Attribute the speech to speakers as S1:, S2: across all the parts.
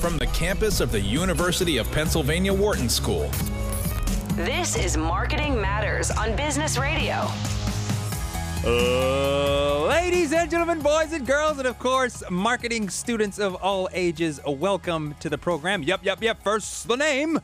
S1: from the campus of the University of Pennsylvania Wharton School.
S2: This is Marketing Matters on Business Radio.
S3: Uh, ladies and gentlemen, boys and girls, and of course, marketing students of all ages, welcome to the program. Yep, yep, yep. First, the name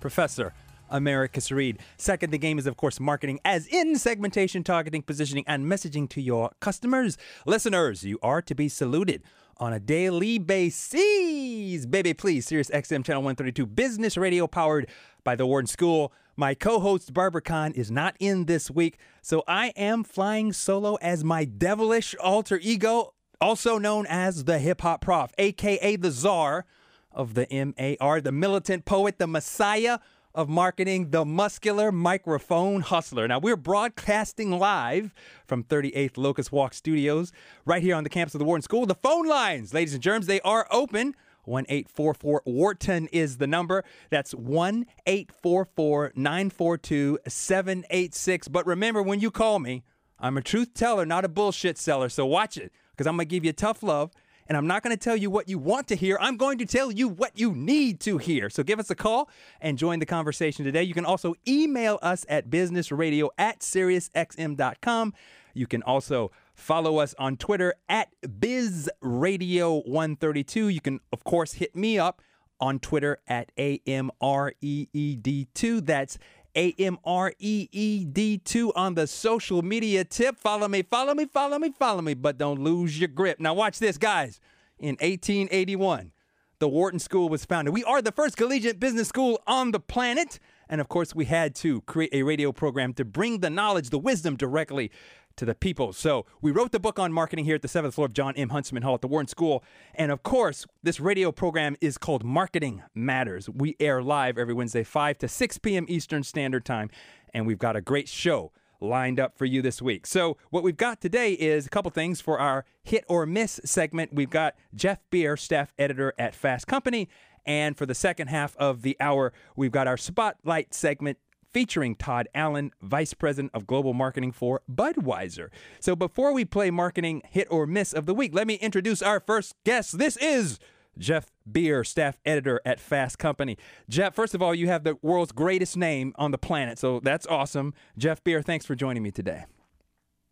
S3: Professor Americus Reed. Second, the game is, of course, marketing, as in segmentation, targeting, positioning, and messaging to your customers. Listeners, you are to be saluted on a daily basis. Baby, please, Sirius XM Channel 132, business radio powered by the Wharton School. My co host, Barbara Kahn, is not in this week, so I am flying solo as my devilish alter ego, also known as the hip hop prof, aka the czar of the MAR, the militant poet, the messiah of marketing, the muscular microphone hustler. Now, we're broadcasting live from 38th Locust Walk Studios right here on the campus of the Wharton School. The phone lines, ladies and germs, they are open. 1 844 Wharton is the number. That's 1 844 942 786. But remember, when you call me, I'm a truth teller, not a bullshit seller. So watch it because I'm going to give you tough love and I'm not going to tell you what you want to hear. I'm going to tell you what you need to hear. So give us a call and join the conversation today. You can also email us at businessradio at SiriusXM.com. You can also follow us on Twitter at BizRadio132. You can, of course, hit me up on Twitter at AMREED2. That's A M R E E D 2 on the social media tip. Follow me, follow me, follow me, follow me, but don't lose your grip. Now, watch this, guys. In 1881, the Wharton School was founded. We are the first collegiate business school on the planet. And of course, we had to create a radio program to bring the knowledge, the wisdom directly to the people. So we wrote the book on marketing here at the seventh floor of John M. Huntsman Hall at the Wharton School. And of course, this radio program is called Marketing Matters. We air live every Wednesday, 5 to 6 p.m. Eastern Standard Time. And we've got a great show lined up for you this week. So what we've got today is a couple things for our hit or miss segment. We've got Jeff Beer, staff editor at Fast Company. And for the second half of the hour, we've got our spotlight segment featuring Todd Allen, Vice President of Global Marketing for Budweiser. So before we play marketing hit or miss of the week, let me introduce our first guest. This is Jeff Beer, staff editor at Fast Company. Jeff, first of all, you have the world's greatest name on the planet, so that's awesome. Jeff Beer, thanks for joining me today.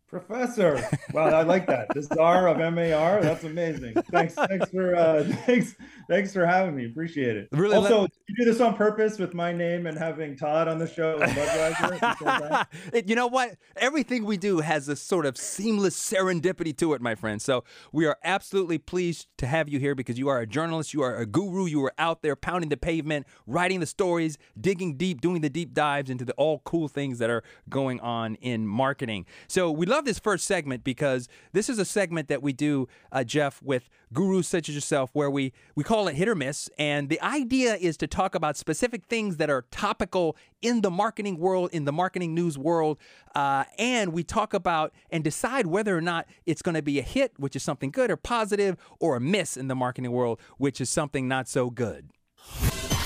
S4: Professor. Wow, I like that. The czar of MAR. That's amazing. Thanks, thanks for uh, thanks, thanks for having me. Appreciate it.
S3: Really
S4: also,
S3: let-
S4: you do this on purpose with my name and having Todd on the show Budweiser. at the same time?
S3: It- you know what? Everything we do has a sort of seamless serendipity to it, my friend. So we are absolutely pleased to have you here because you are a journalist, you are a guru, you are out there pounding the pavement, writing the stories, digging deep, doing the deep dives into the all cool things that are going on in marketing. So we love this first segment because this is a segment that we do, uh, Jeff, with gurus such as yourself, where we we call it hit or miss, and the idea is to talk about specific things that are topical in the marketing world, in the marketing news world, uh, and we talk about and decide whether or not it's going to be a hit, which is something good or positive, or a miss in the marketing world, which is something not so good.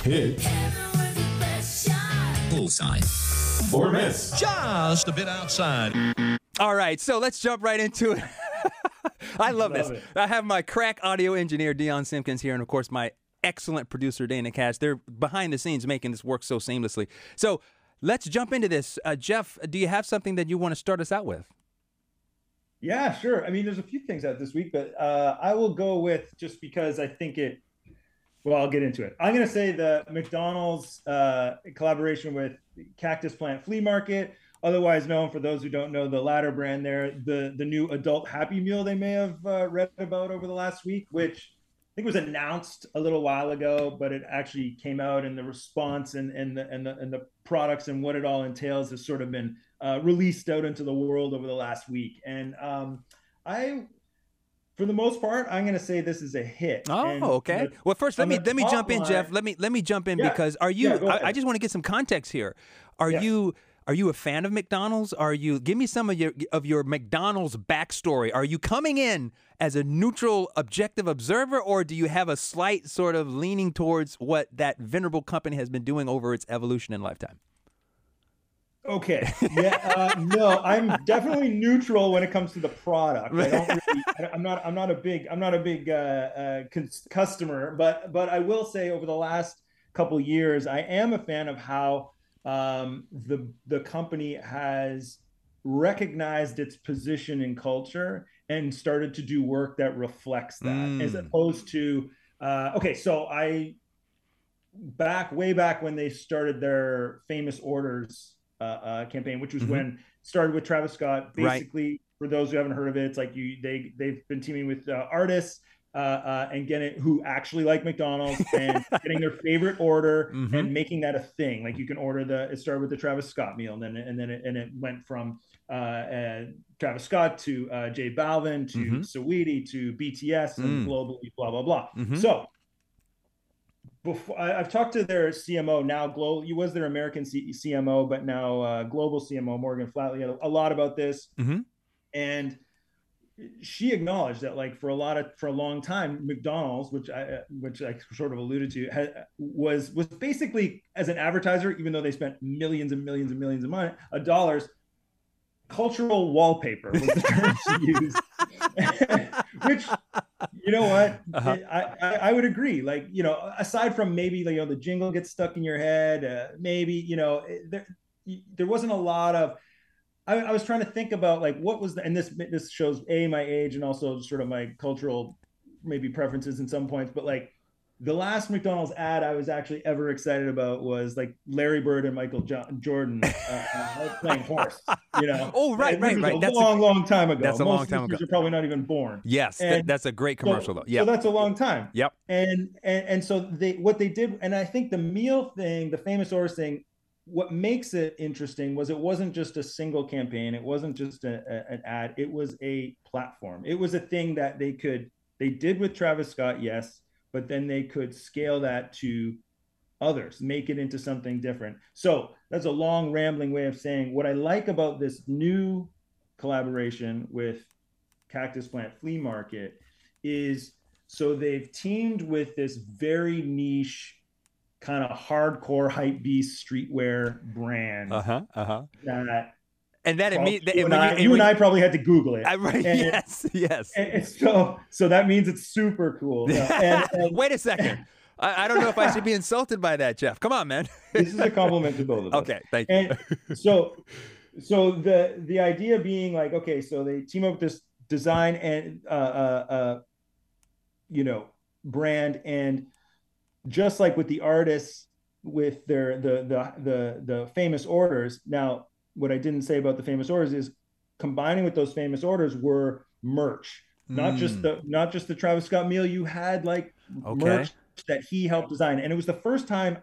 S5: Hit
S6: Bullseye.
S5: or miss.
S6: Just a bit outside.
S3: All right, so let's jump right into it. I love,
S4: Love
S3: this.
S4: it.
S3: I have my crack audio engineer Dion Simpkins here, and of course my excellent producer Dana Cash. They're behind the scenes making this work so seamlessly. So let's jump into this. Uh, Jeff, do you have something that you want to start us out with?
S4: Yeah, sure. I mean, there's a few things out this week, but uh, I will go with just because I think it. Well, I'll get into it. I'm going to say the McDonald's uh, collaboration with Cactus Plant Flea Market, otherwise known for those who don't know the latter brand there, the the new adult Happy Meal they may have uh, read about over the last week, which I think was announced a little while ago, but it actually came out, and the response and and the and the and the products and what it all entails has sort of been uh, released out into the world over the last week. And um, I, for the most part, I'm going to say this is a hit.
S3: Oh,
S4: And,
S3: okay.
S4: know,
S3: well, first, let me let me jump in, Jeff. Let me let me jump in
S4: Yeah.
S3: because are you?
S4: Yeah,
S3: I, I just want to get some context here. Are
S4: Yeah.
S3: you? Are you a fan of McDonald's? Are you? Give me some of your of your McDonald's backstory. Are you coming in as a neutral, objective observer, or do you have a slight sort of leaning towards what that venerable company has been doing over its evolution and lifetime?
S4: Okay. Yeah. Uh, no, I'm definitely neutral when it comes to the product. I don't really, I'm not. I'm not a big. I'm not a big uh, uh, customer, but but I will say over the last couple years, I am a fan of how um, the the company has recognized its position in culture and started to do work that reflects that, as
S3: Mm.
S4: opposed to. Uh, okay, so I back way back when they started their famous orders uh, uh, campaign, which was
S3: Mhm.
S4: when started with Travis Scott.
S3: Right.
S4: Basically, for those who haven't heard of it, it's like you they they've been teaming with uh, artists uh, uh, and getting who actually like McDonald's and getting their favorite order
S3: Mhm.
S4: and making that a thing. Like you can order the it started with the Travis Scott meal, and then and then it, and it went from uh, uh, Travis Scott to uh, J Balvin to
S3: Mhm.
S4: Saweetie to BTS and
S3: Mm.
S4: globally, blah blah blah.
S3: Mhm.
S4: So before I, I've talked to their CMO now. Global, he was their American C, CMO, but now uh, global CMO Morgan Flatley a, a lot about this,
S3: Mhm.
S4: and she acknowledged that like for a lot of for a long time McDonald's, which I which I sort of alluded to, had, was was basically as an advertiser, even though they spent millions and millions and millions of money of dollars. Cultural wallpaper was the term she used, which you know what
S3: Uh-huh.
S4: I, I I would agree. Like you know, aside from maybe like, you know the jingle gets stuck in your head, uh, maybe you know there there wasn't a lot of. I, I was trying to think about like what was the and this this shows a my age and also sort of my cultural maybe preferences in some points, but like the last McDonald's ad I was actually ever excited about was like Larry Bird and Michael jo- Jordan uh, uh, playing horse. You know,
S3: Oh, right, right, right.
S4: A
S3: That's a-
S4: long, long time ago.
S3: that's a long time ago.
S4: You're probably not even born.
S3: Yes, th- that's a great
S4: So-
S3: commercial though. Yeah.
S4: So that's a long time.
S3: Yep.
S4: And, and and so they what they did, and I think the meal thing, the famous orders thing, what makes it interesting was it wasn't just a single campaign. It wasn't just a, a- an ad. It was a platform. It was a thing that they could they did with Travis Scott, yes, but then they could scale that to others, make it into something different. So that's a long rambling way of saying what I like about this new collaboration with Cactus Plant Flea Market is so they've teamed with this very niche kind of hardcore hype beast streetwear brand
S3: Uh huh. Uh huh.
S4: that
S3: And that that-
S4: you, and I, you and I probably had to Google it.
S3: I- right,
S4: And-
S3: yes. Yes.
S4: and, so so that means it's super cool. And- and
S3: Wait a second. I, I don't know if I should be insulted by that, Jeff. Come on, man.
S4: this is a compliment to both of us.
S3: okay. Thank you.
S4: and so so the the idea being like okay so they team up with this design and uh uh, uh you know brand and just like with the artists with their the the the the famous orders now what i didn't say about the famous orders is combining with those famous orders were merch not just
S3: Mm.
S4: the not just the travis scott meal you had like
S3: Okay.
S4: merch that he helped design and it was the first time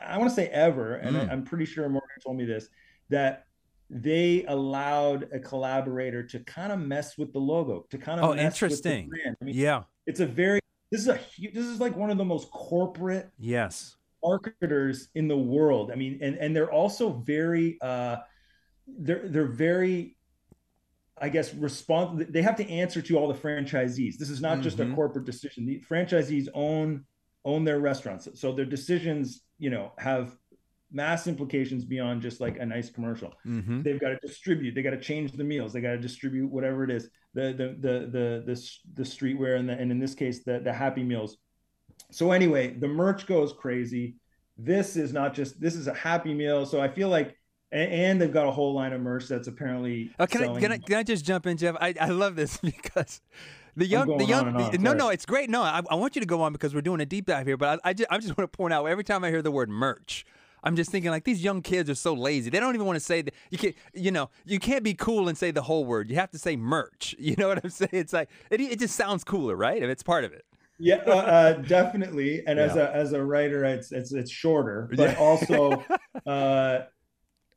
S4: i want to say ever and
S3: Mm.
S4: I, i'm pretty sure morgan told me this that they allowed a collaborator to kind of mess with the logo to kind of
S3: Oh,
S4: mess
S3: interesting.
S4: with the brand. I mean,
S3: Yeah.
S4: it's a very this is a this is like one of the most corporate
S3: Yes.
S4: marketers in the world. I mean, and and they're also very uh they're they're very I guess respond they have to answer to all the franchisees. This is not just a
S3: Mhm.
S4: corporate decision. The franchisees own own their restaurants. So their decisions, you know, have mass implications beyond just like a nice commercial
S3: Mm-hmm.
S4: they've got to distribute they got to change the meals they got to distribute whatever it is the the the the the, the streetwear and the, and in this case the the happy meals. So anyway the merch goes crazy. This is not just this is a happy meal. So i feel like and, they've got a whole line of merch that's apparently
S3: Oh, can I, can I can I just jump in, Jeff? I, I love this because the young the young
S4: on on,
S3: no no it's great. No I, I want you to go on because we're doing a deep dive here but I, I just I just want to point out every time I hear the word merch I'm just thinking like these young kids are so lazy. They don't even want to say that you can't you know you can't be cool and say the whole word. You have to say merch. You know what I'm saying? It's like it, it just sounds cooler right? If it's part of it.
S4: Yeah uh, uh, definitely. And as a as a writer it's it's it's shorter but
S3: Yeah.
S4: also uh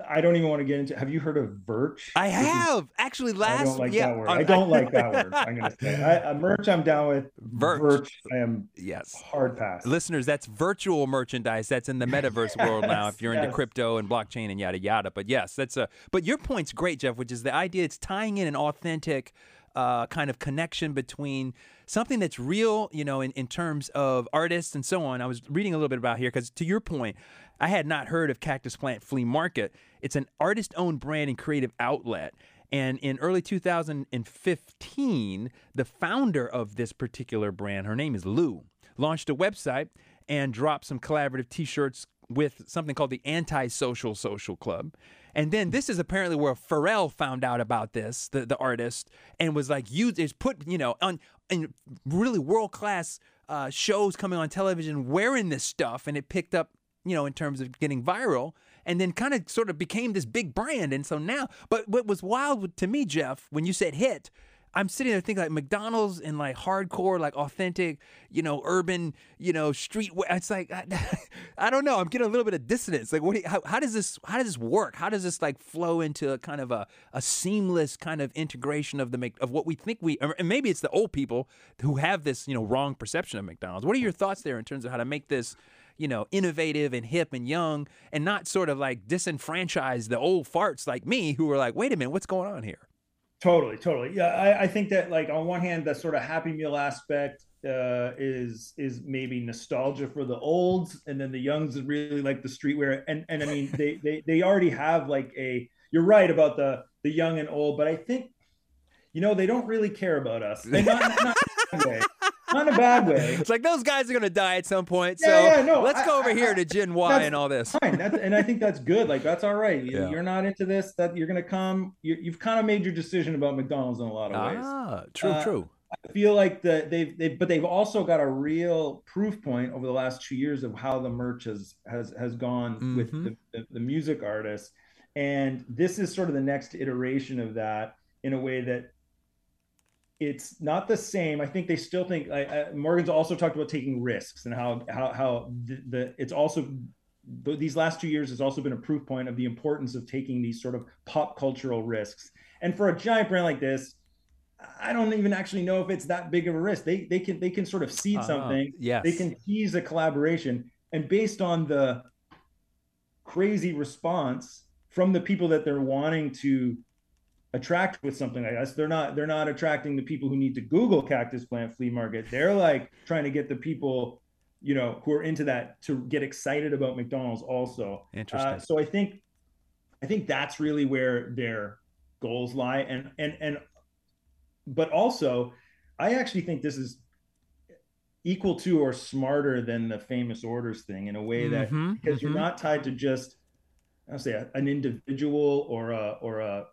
S4: i don't even want to get into have you heard of virch
S3: I
S4: This is-
S3: have actually last
S4: I don't like
S3: yeah
S4: that word.
S3: um,
S4: I don't like that word. I'm gonna say. I, uh, merch. I'm down with.
S3: Virch.
S4: Virch. I am
S3: yes
S4: hard pass.
S3: Listeners, that's virtual merchandise. That's in the metaverse world now. If you're into crypto and blockchain and yada yada. But yes, that's a. But your point's great, Jeff. Which is the idea. It's tying in an authentic uh, kind of connection between something that's real, you know, in, in terms of artists and so on. I was reading a little bit about here because, to your point, I had not heard of Cactus Plant Flea Market. It's an artist owned brand and creative outlet. And in early 2015, the founder of this particular brand, her name is Lou, launched a website and dropped some collaborative t shirts with something called the Anti-Social Social Club. And then this is apparently where Pharrell found out about this, the, the artist, and was like, "You is put, you know, on in really world class uh, shows coming on television wearing this stuff, and it picked up, you know, in terms of getting viral, and then kind of sort of became this big brand. And so now, but what was wild to me, Jeff, when you said hit, I'm sitting there thinking like McDonald's and like hardcore, like authentic, you know, urban, you know, street. It's like I, I don't know. I'm getting a little bit of dissonance. Like, what? Do you, how, how does this? How does this work? How does this like flow into a kind of a, a seamless kind of integration of the Mc- of what we think we? And maybe it's the old people who have this, you know, wrong perception of McDonald's. What are your thoughts there in terms of how to make this? You know, innovative and hip and young, and not sort of like disenfranchise the old farts like me who are like, wait a minute, what's going on here?
S4: Totally, totally. Yeah, I, I think that like on one hand, the sort of Happy Meal aspect uh, is is maybe nostalgia for the olds, and then the youngs really like the streetwear. And and I mean, they they they already have like a. You're right about the the young and old, but I think, you know, they don't really care about us. Not, not, not. Not in a bad way.
S3: It's like those guys are going to die at some point.
S4: Yeah,
S3: so
S4: yeah, no,
S3: let's
S4: I-
S3: go over
S4: I-
S3: here
S4: I-
S3: to Gen Y and all this.
S4: Fine, that's, and I think that's good. Like that's all right. You-
S3: Yeah.
S4: You're not into this. That you're gonna come. You, you've kind of made your decision about McDonald's in a lot of ways.
S3: Ah, true,
S4: Uh,
S3: true.
S4: I feel like the they've they but they've also got a real proof point over the last two years of how the merch has has has gone with
S3: Mhm.
S4: the, the, the music artists, and this is sort of the next iteration of that in a way that it's not the same. I think they still think. I, I, Morgan's also talked about taking risks and how how how the, the it's also th- these last two years has also been a proof point of the importance of taking these sort of pop cultural risks. And for a giant brand like this, I don't even actually know if it's that big of a risk. They they can they can sort of seed
S3: Ah,
S4: something.
S3: yes.
S4: They can tease a collaboration, and based on the crazy response from the people that they're wanting to attract with something like this, they're not they're not attracting the people who need to Google cactus plant flea market. They're like trying to get the people, you know, who are into that to get excited about McDonald's also.
S3: Interesting.
S4: Uh, so I think I think that's really where their goals lie, and and and but also I actually think this is equal to or smarter than the famous orders thing in a way that
S3: Mhm,
S4: because you're
S3: mhm.
S4: not tied to just I'll say a- an individual or a or a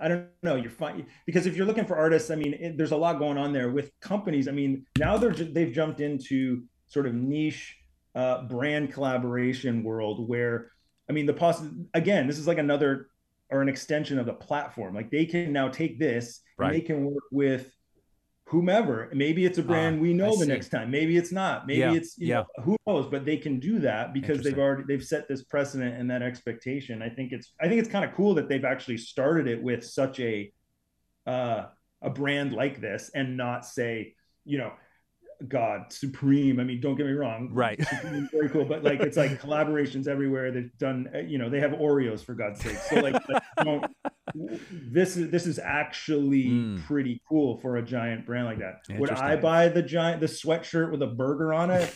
S4: I don't know. You're fine because if you're looking for artists, I mean, it, there's a lot going on there with companies. I mean, now they're they've jumped into sort of niche uh, brand collaboration world where, I mean, the poss again, this is like another or an extension of the platform. Like they can now take this
S3: Right.
S4: and they can work with whomever. Maybe it's a brand
S3: Ah,
S4: we
S3: I
S4: know the
S3: see.
S4: next time. Maybe it's not. Maybe
S3: Yeah,
S4: it's you
S3: yeah.
S4: know, who knows. But they can do that because they've already they've set this precedent and that expectation. I think it's I think it's kind of cool that they've actually started it with such a uh, a brand like this and not say you know God Supreme. I mean, don't get me wrong.
S3: Right.
S4: Supreme very cool, but like it's like collaborations everywhere. They've done uh, you know they have Oreos for God's sake. So like like, don't, this is this is actually
S3: Mm.
S4: pretty cool for a giant brand like that. Would I buy the giant the sweatshirt with a burger on it?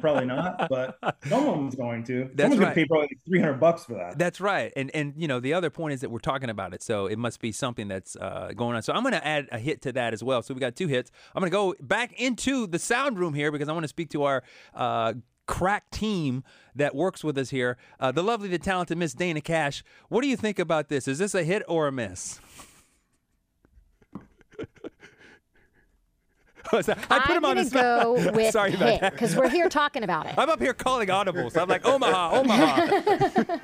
S4: Probably not. But someone's going to.
S3: That's
S4: Someone's
S3: right.
S4: gonna pay probably three hundred bucks for that.
S3: That's right, and and you know the other point is that we're talking about it, so it must be something that's uh, going on. So I'm going to add a hit to that as well. So we got two hits. I'm going to go back into the sound room here because I want to speak to our. Uh, Crack team that works with us here, uh, the lovely, the talented Miss Dana Cash. What do you think about this? Is this a hit or a miss? I put
S7: I'm
S3: him on
S7: gonna
S3: the spot.
S7: go with
S3: Sorry about
S7: hit
S3: that.
S7: because we're here talking about it.
S3: I'm up here calling audibles. I'm like Omaha, Omaha.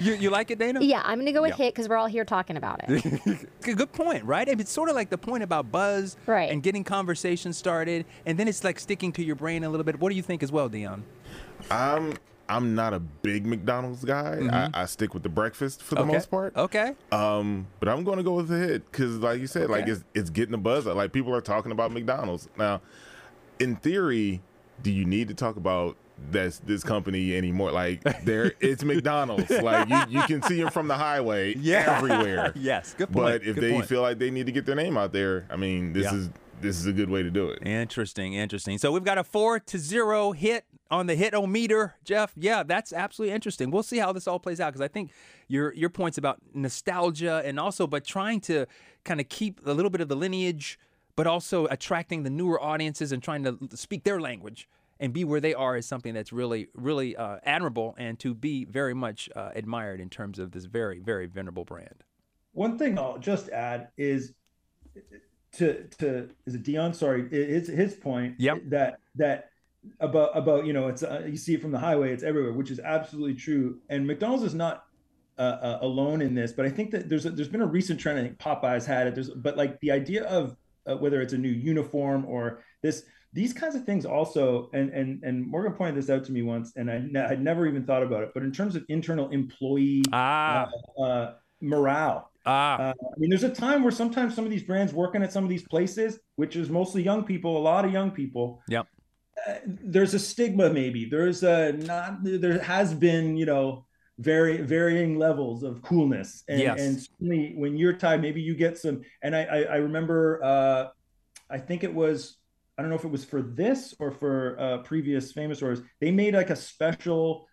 S3: you you like it, Dana?
S7: Yeah, I'm gonna go with
S3: Yeah.
S7: hit because we're all here talking about it.
S3: Good good point, right? I mean, it's sort of like the point about buzz
S7: Right.
S3: and getting conversations started, and then it's like sticking to your brain a little bit. What do you think as well, Dion?
S8: I'm I'm not a big McDonald's guy. I, I stick with the breakfast for the
S3: Mm-hmm. okay.
S8: most part.
S3: Okay.
S8: Um, but I'm going to go with the hit because, like you said, like it's it's getting the buzz. Like people are talking about McDonald's now. In theory, do you need to talk about this this company anymore? Like there, it's McDonald's. Like you, you can see them from the highway everywhere.
S3: yes. Good point.
S8: But if
S3: Good
S8: they
S3: point.
S8: feel like they need to get their name out there, I mean, this
S3: Yeah.
S8: is this is a good way to do it.
S3: Interesting, interesting. So we've got a four to zero hit on the hit o meter, Jeff. Yeah, that's absolutely interesting. We'll see how this all plays out because I think your your points about nostalgia and also but trying to kind of keep a little bit of the lineage, but also attracting the newer audiences and trying to speak their language and be where they are is something that's really really uh, admirable and to be very much uh, admired in terms of this very very venerable brand.
S4: One thing I'll just add is to to is it Dion? Sorry, his his point.
S3: Yep.
S4: That that about about you know it's uh, you see it from the highway, it's everywhere, which is absolutely true. And McDonald's is not uh, uh, alone in this, but I think that there's a, there's been a recent trend. I think Popeyes had it. There's but like the idea of uh, whether it's a new uniform or this these kinds of things also and and and Morgan pointed this out to me once and I I'd never even thought about it but in terms of internal employee
S3: Ah.
S4: uh, uh, morale
S3: Ah,
S4: uh, I mean, there's a time where sometimes some of these brands working at some of these places, which is mostly young people, a lot of young people.
S3: Yep.
S4: There's a stigma, maybe. There's a not. There has been, you know, very varying levels of coolness, and
S3: Yes.
S4: and certainly when you're tied, maybe you get some. And I I, I remember, uh, I think it was. I don't know if it was for this or for uh, previous famous stores. They made like a special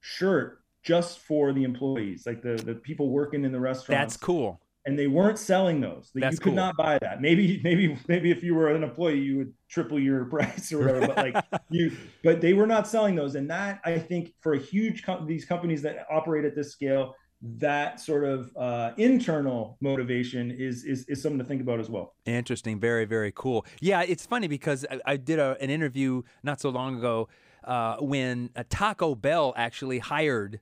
S4: shirt just for the employees, like the the people working in the restaurant
S3: that's cool.
S4: And they weren't selling those. Like,
S3: That's
S4: you could
S3: cool.
S4: not buy that. Maybe, maybe, maybe if you were an employee, you would triple your price or whatever. But like you, but they were not selling those. And that I think for a huge com- these companies that operate at this scale, that sort of uh, internal motivation is, is is something to think about as well.
S3: Interesting. Very, very cool. Yeah, it's funny because I, I did a, an interview not so long ago uh, when uh, Taco Bell actually hired,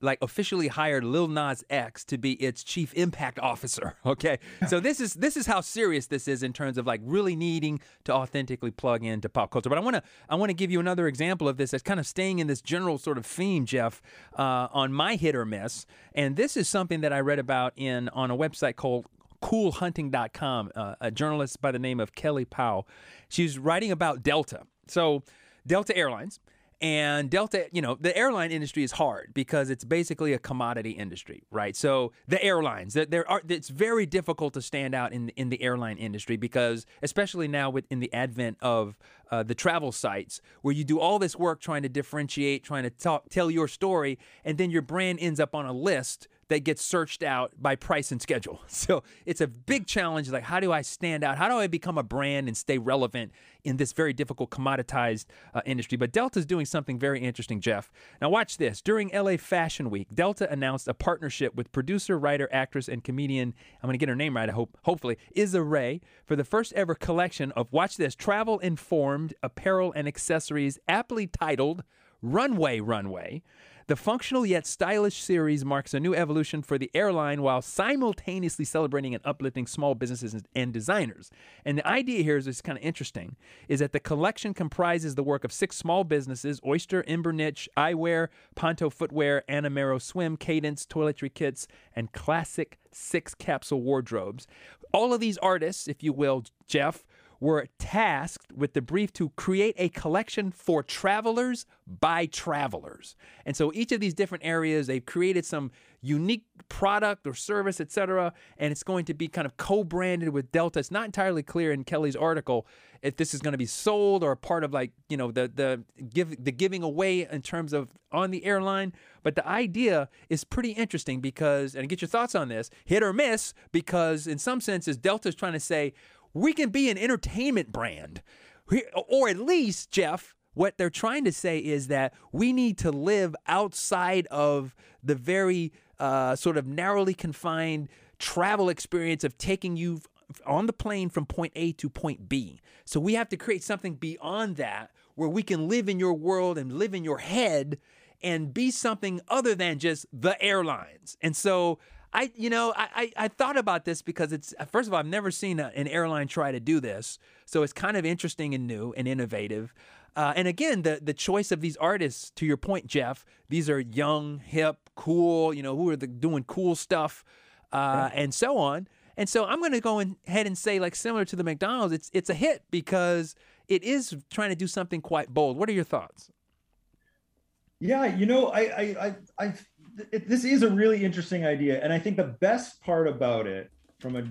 S3: like officially hired Lil Nas X to be its chief impact officer. Okay, so this is this is how serious this is in terms of like really needing to authentically plug into pop culture. But I want to I want to give you another example of this that's kind of staying in this general sort of theme, Jeff, uh, on my hit or miss. And this is something that I read about in on a website called coolhunting.com, uh, a journalist by the name of Kelly Powell. She's writing about Delta. So, Delta Airlines. And Delta, you know, the airline industry is hard because it's basically a commodity industry, right? So the airlines, there, there are, it's very difficult to stand out in in the airline industry because, especially now with in the advent of uh, the travel sites, where you do all this work trying to differentiate, trying to talk, tell your story, and then your brand ends up on a list that gets searched out by price and schedule. So it's a big challenge. Like, how do I stand out? How do I become a brand and stay relevant in this very difficult commoditized uh, industry? But Delta's doing something very interesting, Jeff. Now, watch this. During LA Fashion Week, Delta announced a partnership with producer, writer, actress, and comedian. I'm going to get her name right, I hope, hopefully, Issa Rae for the first ever collection of, watch this, travel informed apparel and accessories, aptly titled Runway Runway. The functional yet stylish series marks a new evolution for the airline while simultaneously celebrating and uplifting small businesses and designers. And the idea here is, is kind of interesting is that the collection comprises the work of six small businesses Oyster, Ember Niche, Eyewear, Ponto Footwear, Anamero Swim, Cadence, Toiletry Kits, and Classic Six Capsule Wardrobes. All of these artists, if you will, Jeff, were tasked with the brief to create a collection for travelers by travelers. And so each of these different areas, they've created some unique product or service, etc. And it's going to be kind of co-branded with Delta. It's not entirely clear in Kelly's article if this is going to be sold or part of like, you know, the the give the giving away in terms of on the airline. But the idea is pretty interesting because, and get your thoughts on this, hit or miss, because in some senses, Delta's trying to say, we can be an entertainment brand. Or at least, Jeff, what they're trying to say is that we need to live outside of the very uh, sort of narrowly confined travel experience of taking you on the plane from point A to point B. So we have to create something beyond that where we can live in your world and live in your head and be something other than just the airlines. And so I, you know, I, I, I thought about this because it's first of all, I've never seen a, an airline try to do this, so it's kind of interesting and new and innovative. Uh, and again, the the choice of these artists, to your point, Jeff, these are young, hip, cool, you know, who are the, doing cool stuff, uh, and so on. And so I'm going to go ahead and say, like similar to the McDonald's, it's it's a hit because it is trying to do something quite bold. What are your thoughts?
S4: Yeah, you know, I, I, I, I it, this is a really interesting idea, and I think the best part about it, from a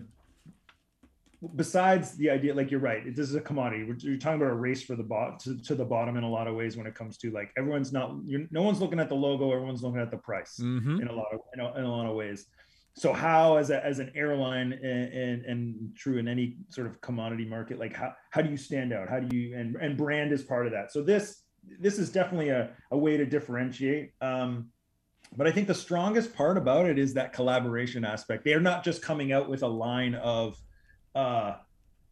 S4: besides the idea, like you're right, this is a commodity. We're, you're talking about a race for the bot to, to the bottom in a lot of ways when it comes to like everyone's not, you're, no one's looking at the logo, everyone's looking at the price
S3: Mhm.
S4: in a lot of in a, in a lot of ways. So how, as a, as an airline, and, and and true in any sort of commodity market, like how how do you stand out? How do you and and brand is part of that. So this this is definitely a, a way to differentiate. Um, but I think the strongest part about it is that collaboration aspect. They're not just coming out with a line of uh,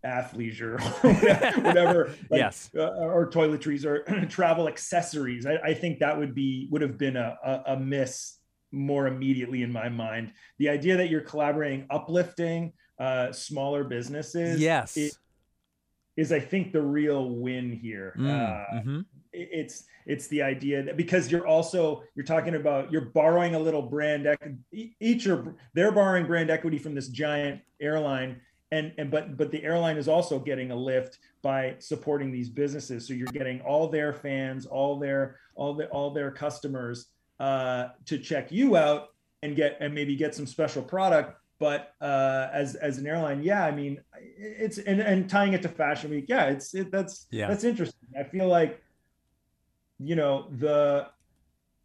S4: athleisure or whatever, like,
S3: Yes.
S4: uh, or toiletries or travel accessories. I, I think that would be would have been a, a, a miss more immediately in my mind. The idea that you're collaborating, uplifting uh, smaller businesses,
S3: yes.
S4: it- is I think the real win here.
S3: Mm,
S4: Uh,
S3: mhm.
S4: It- it's it's the idea that because you're also you're talking about you're borrowing a little brand equity each are they're borrowing brand equity from this giant airline and and but but the airline is also getting a lift by supporting these businesses. So you're getting all their fans all their all the all their customers uh to check you out and get and maybe get some special product. But uh as as an airline yeah i mean it's and, and tying it to fashion week yeah it's it, that's
S3: Yeah.
S4: that's interesting. I feel like you know the,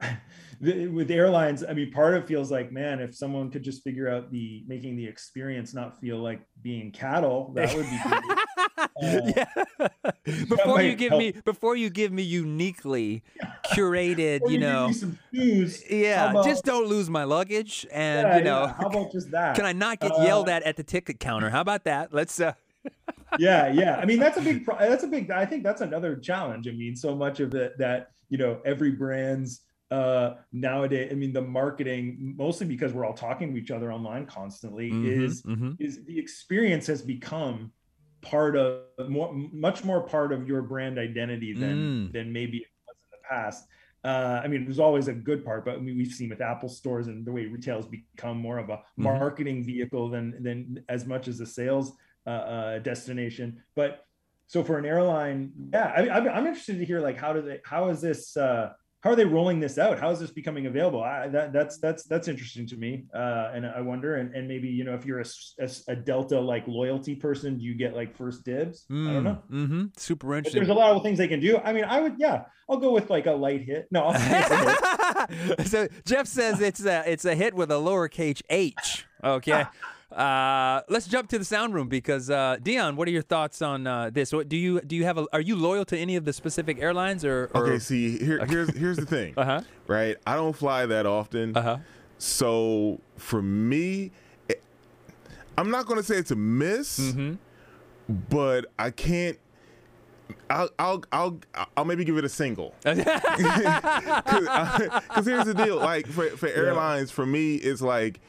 S4: the with airlines i mean part of it feels like man if someone could just figure out the making the experience not feel like being cattle that would be great. Uh,
S3: yeah. before you give
S4: help.
S3: me before you give me uniquely curated, you
S4: give
S3: know.
S4: shoes
S3: Yeah,
S4: about-
S3: just don't lose my luggage, and
S4: yeah,
S3: you know,
S4: yeah, how about just that
S3: can I not get
S4: Uh,
S3: yelled at at the ticket counter? How about that? Let's. uh
S4: yeah yeah i mean that's a big that's a big i think that's another challenge i mean so much of it that you know every brand's uh nowadays i mean the marketing mostly because we're all talking to each other online constantly
S3: Mhm,
S4: is
S3: mhm.
S4: is the experience has become part of more much more part of your brand identity than
S3: Mm.
S4: than maybe it was in the past uh, I mean, it was always a good part, but I mean, we've seen with Apple stores and the way retail has become more of a
S3: Mm-hmm.
S4: marketing vehicle than than as much as a sales uh, uh, destination. But so for an airline, yeah, I, I'm, I'm interested to hear like how do they how is this uh, how are they rolling this out? How is this becoming available? I, that that's that's that's interesting to me, uh, and I wonder, and, and maybe you know if you're a, a a Delta like loyalty person, do you get like first dibs? I don't know.
S3: Mm-hmm. Super
S4: But
S3: interesting.
S4: there's a lot of things they can do. I mean, I would, yeah, I'll go with like a light hit. No, hit.
S3: so Jeff says it's a it's a hit with a lowercase h. Okay. Uh, let's jump to the sound room because uh, Dion, what are your thoughts on uh, this? What do you do? You have a? Are you loyal to any of the specific airlines or? or
S8: Okay, see, here, here's here's the thing,
S3: Uh-huh.
S8: right? I don't fly that often,
S3: Uh-huh.
S8: so for me, it- I'm not gonna say it's a miss,
S3: Mm-hmm.
S8: but I can't. I'll, I'll I'll I'll maybe give it a single. Because here's the deal: like for for airlines, for me, it's like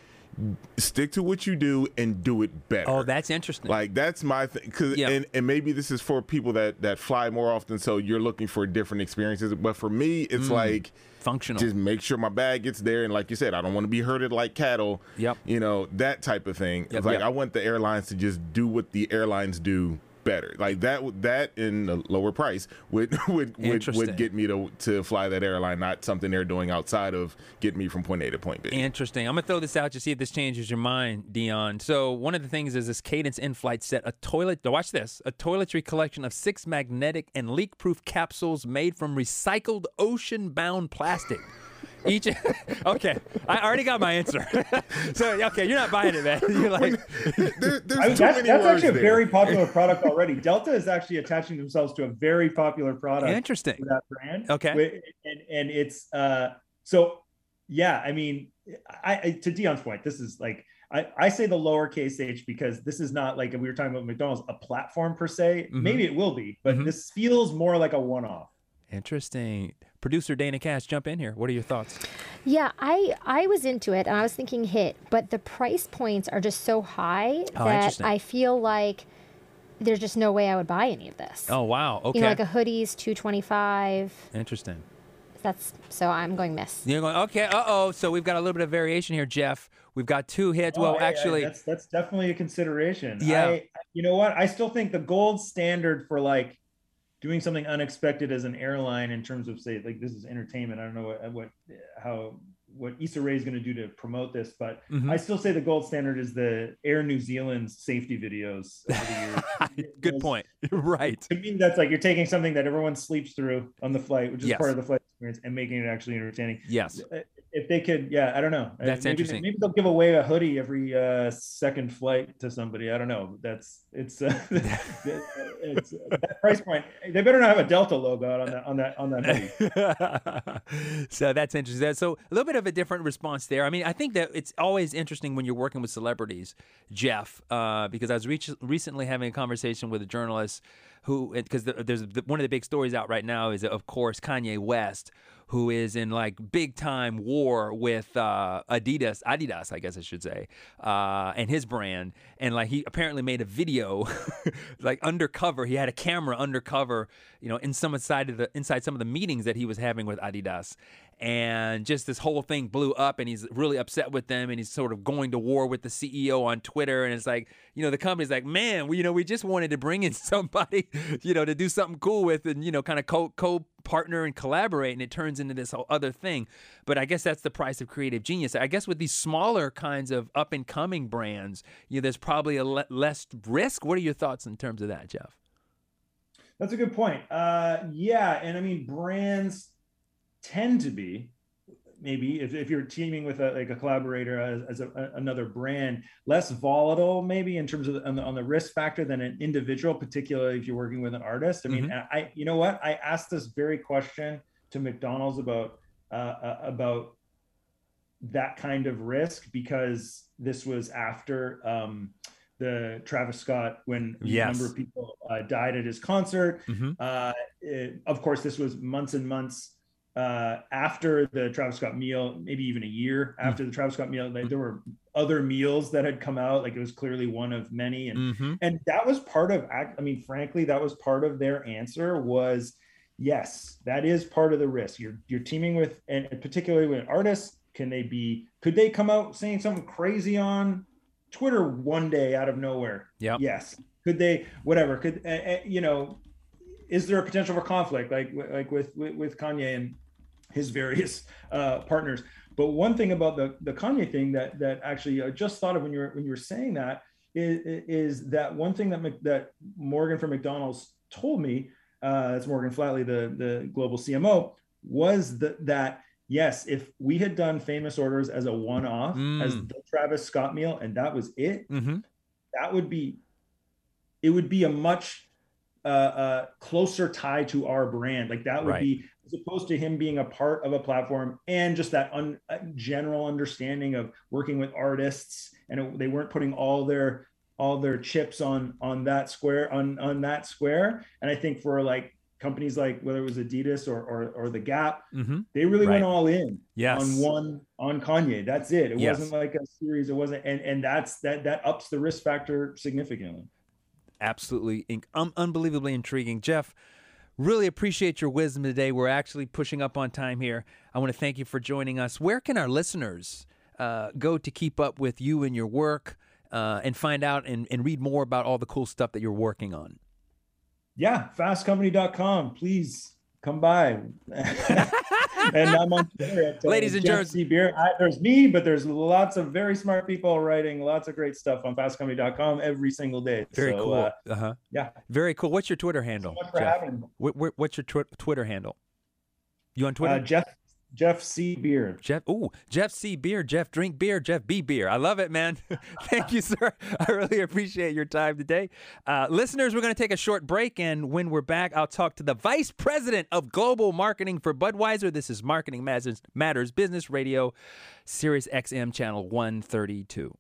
S8: stick to what you do and do it better.
S3: oh, that's interesting.
S8: Like that's my thing, cause
S3: Yeah.
S8: and, and maybe this is for people that that fly more often, so you're looking for different experiences. But for me, it's
S3: Mm.
S8: like
S3: functional.
S8: just make sure my bag gets there, and like you said, I don't want to be herded like cattle.
S3: Yep.
S8: You know that type of thing.
S3: Yep,
S8: It's like
S3: yep.
S8: I want the airlines to just do what the airlines do better. Like that that in a lower price would would would, would get me to to fly that airline, not something they're doing outside of get me from point A to point B.
S3: Interesting. I'm gonna throw this out to see if this changes your mind, Dion. So one of the things is this Cadence in-flight set a toilet. Watch this: a toiletry collection of six magnetic and leak-proof capsules made from recycled ocean-bound plastic. Each, okay, I already got my answer. so okay, you're not buying it, man. You're like,
S8: There- there's
S4: I mean,
S8: too
S4: that's,
S8: many
S4: that's
S8: words
S4: actually a
S8: there.
S4: very popular product already. Delta is actually attaching themselves to a very popular product.
S3: Interesting.
S4: For that brand.
S3: Okay.
S4: And and it's uh so yeah. I mean, I, I to Dion's point, this is like. I, I say the lowercase h because this is not like we were talking about McDonald's, a platform per se.
S3: Mhm.
S4: Maybe it will be, but
S3: Mhm.
S4: this feels more like a one-off.
S3: interesting. Producer Dana Cash, jump in here. What are your thoughts?
S7: Yeah, I I was into it and I was thinking hit, but the price points are just so high
S3: Oh,
S7: that. I feel like there's just no way I would buy any of this.
S3: Oh wow. Okay.
S7: You know, like a hoodie's 225.
S3: interesting.
S7: That's so I'm going miss.
S3: You're going okay. Uh oh. So we've got a little bit of variation here, Jeff. We've got two hits. well,
S4: Oh, yeah, yeah,
S3: actually,
S4: that's that's definitely a consideration.
S3: Yeah.
S4: I, you know what? I still think the gold standard for like doing something unexpected as an airline in terms of say like this is entertainment. I don't know what what how what Issa Rae is going to do to promote this, but
S3: Mhm.
S4: I still say the gold standard is the Air New Zealand safety videos over the years.
S3: Good point. right.
S4: To me, that's like you're taking something that everyone sleeps through on the flight, which is
S3: Yes.
S4: part of the flight experience, and making it actually entertaining.
S3: Yes.
S4: If they could, yeah, I don't know.
S3: That's
S4: maybe,
S3: interesting.
S4: Maybe they'll give away a hoodie every uh, second flight to somebody. I don't know. That's it's uh, it's that price point. They better not have a Delta logo on that on that on that hoodie.
S3: so that's interesting. So a little bit of a different response there. I mean, I think that it's always interesting when you're working with celebrities, Jeff, uh, because I was reach- recently having a conversation with a journalist who, because there's the, one of the big stories out right now is of course Kanye West, who is in like big time war with uh, Adidas, Adidas, I guess I should say, uh, and his brand, and like he apparently made a video, like undercover. He had a camera undercover, you know, in some side of the inside some of the meetings that he was having with Adidas, and just this whole thing blew up, and he's really upset with them, and he's sort of going to war with the CEO on Twitter, and it's like, you know, the company's like, man, we, you know, we just wanted to bring in somebody, you know, to do something cool with, and you know, kind of co co partner and collaborate, and it turns into this whole other thing. But I guess that's the price of creative genius. I guess with these smaller kinds of up and coming brands, you know, there's probably a le- less risk. What are your thoughts in terms of that, Jeff?
S4: That's a good point. Uh, yeah, and I mean brands tend to be maybe if, if you're teaming with a, like a collaborator as, as a, another brand less volatile maybe in terms of the, on, the, on the risk factor than an individual particularly if you're working with an artist i mean
S3: Mhm.
S4: i you know what i asked this very question to mcdonald's about uh, uh, about that kind of risk because this was after um, the Travis Scott when
S3: Yes.
S4: a number of people uh, died at his concert.
S3: Mhm.
S4: Uh, it- of course, this was months and months uh, after the Travis Scott meal, maybe even a year
S3: Mm.
S4: after the Travis Scott meal. Like, there were other meals that had come out. Like it was clearly one of many, and
S3: Mm-hmm.
S4: and that was part of act- i mean frankly that was part of their answer was yes that is part of the risk you're you're teaming with and particularly with artists can they be could they come out saying something crazy on twitter one day out of nowhere
S3: Yeah.
S4: yes could they whatever could uh, uh, you know is there a potential for conflict like like with with, with kanye and his various uh, partners but one thing about the the Kanye thing that that actually I just thought of when you were when you were saying that is, is that one thing that Mc, that Morgan from McDonald's told me. Uh, that's Morgan Flatley, the the global CMO, was that that yes, if we had done famous orders as a one off as
S3: Mm.
S4: the Travis Scott meal and that was it,
S3: Mm-hmm.
S4: that would be it would be a much uh, uh, closer tie to our brand. Like that would
S3: Right.
S4: be as opposed to him being a part of a platform and just that un, uh, general understanding of working with artists, and it, they weren't putting all their all their chips on on that square on on that square. And I think for like companies like whether it was Adidas or or, or the Gap,
S3: Mm-hmm.
S4: they really went all in
S3: Yes.
S4: on one on Kanye. That's it. It
S3: Yes.
S4: wasn't like a series. It wasn't, and and that's that that ups the risk factor significantly.
S3: absolutely in- um, unbelievably intriguing. Jeff, really appreciate your wisdom today. We're actually pushing up on time here. I want to thank you for joining us. Where can our listeners uh, go to keep up with you and your work uh, and find out and, and read more about all the cool stuff that you're working on?
S4: Yeah, fastcompany.com. Please come by. and I'm on Twitter
S3: Ladies and
S4: gentlemen, Beer. I, there's me, but there's lots of very smart people writing lots of great stuff on fastcompany.com every single day.
S3: Very
S4: So,
S3: cool.
S4: Uh,
S3: Uh huh.
S4: yeah.
S3: Very cool. What's your Twitter handle?
S4: much for
S3: Jeff?
S4: having me.
S3: Wh- wh- what's your tw- Twitter handle? You on Twitter?
S4: Uh, Jeff Jeff C. Beer.
S3: Jeff, ooh, Jeff C. Beer, Jeff Drink Beer, Jeff B. Beer. I love it, man. Thank you, sir. I really appreciate your time today. Uh, listeners, we're going to take a short break, and when we're back, I'll talk to the Vice President of Global Marketing for Budweiser. This is Marketing Matters, Matters Business Radio, Sirius XM Channel 132.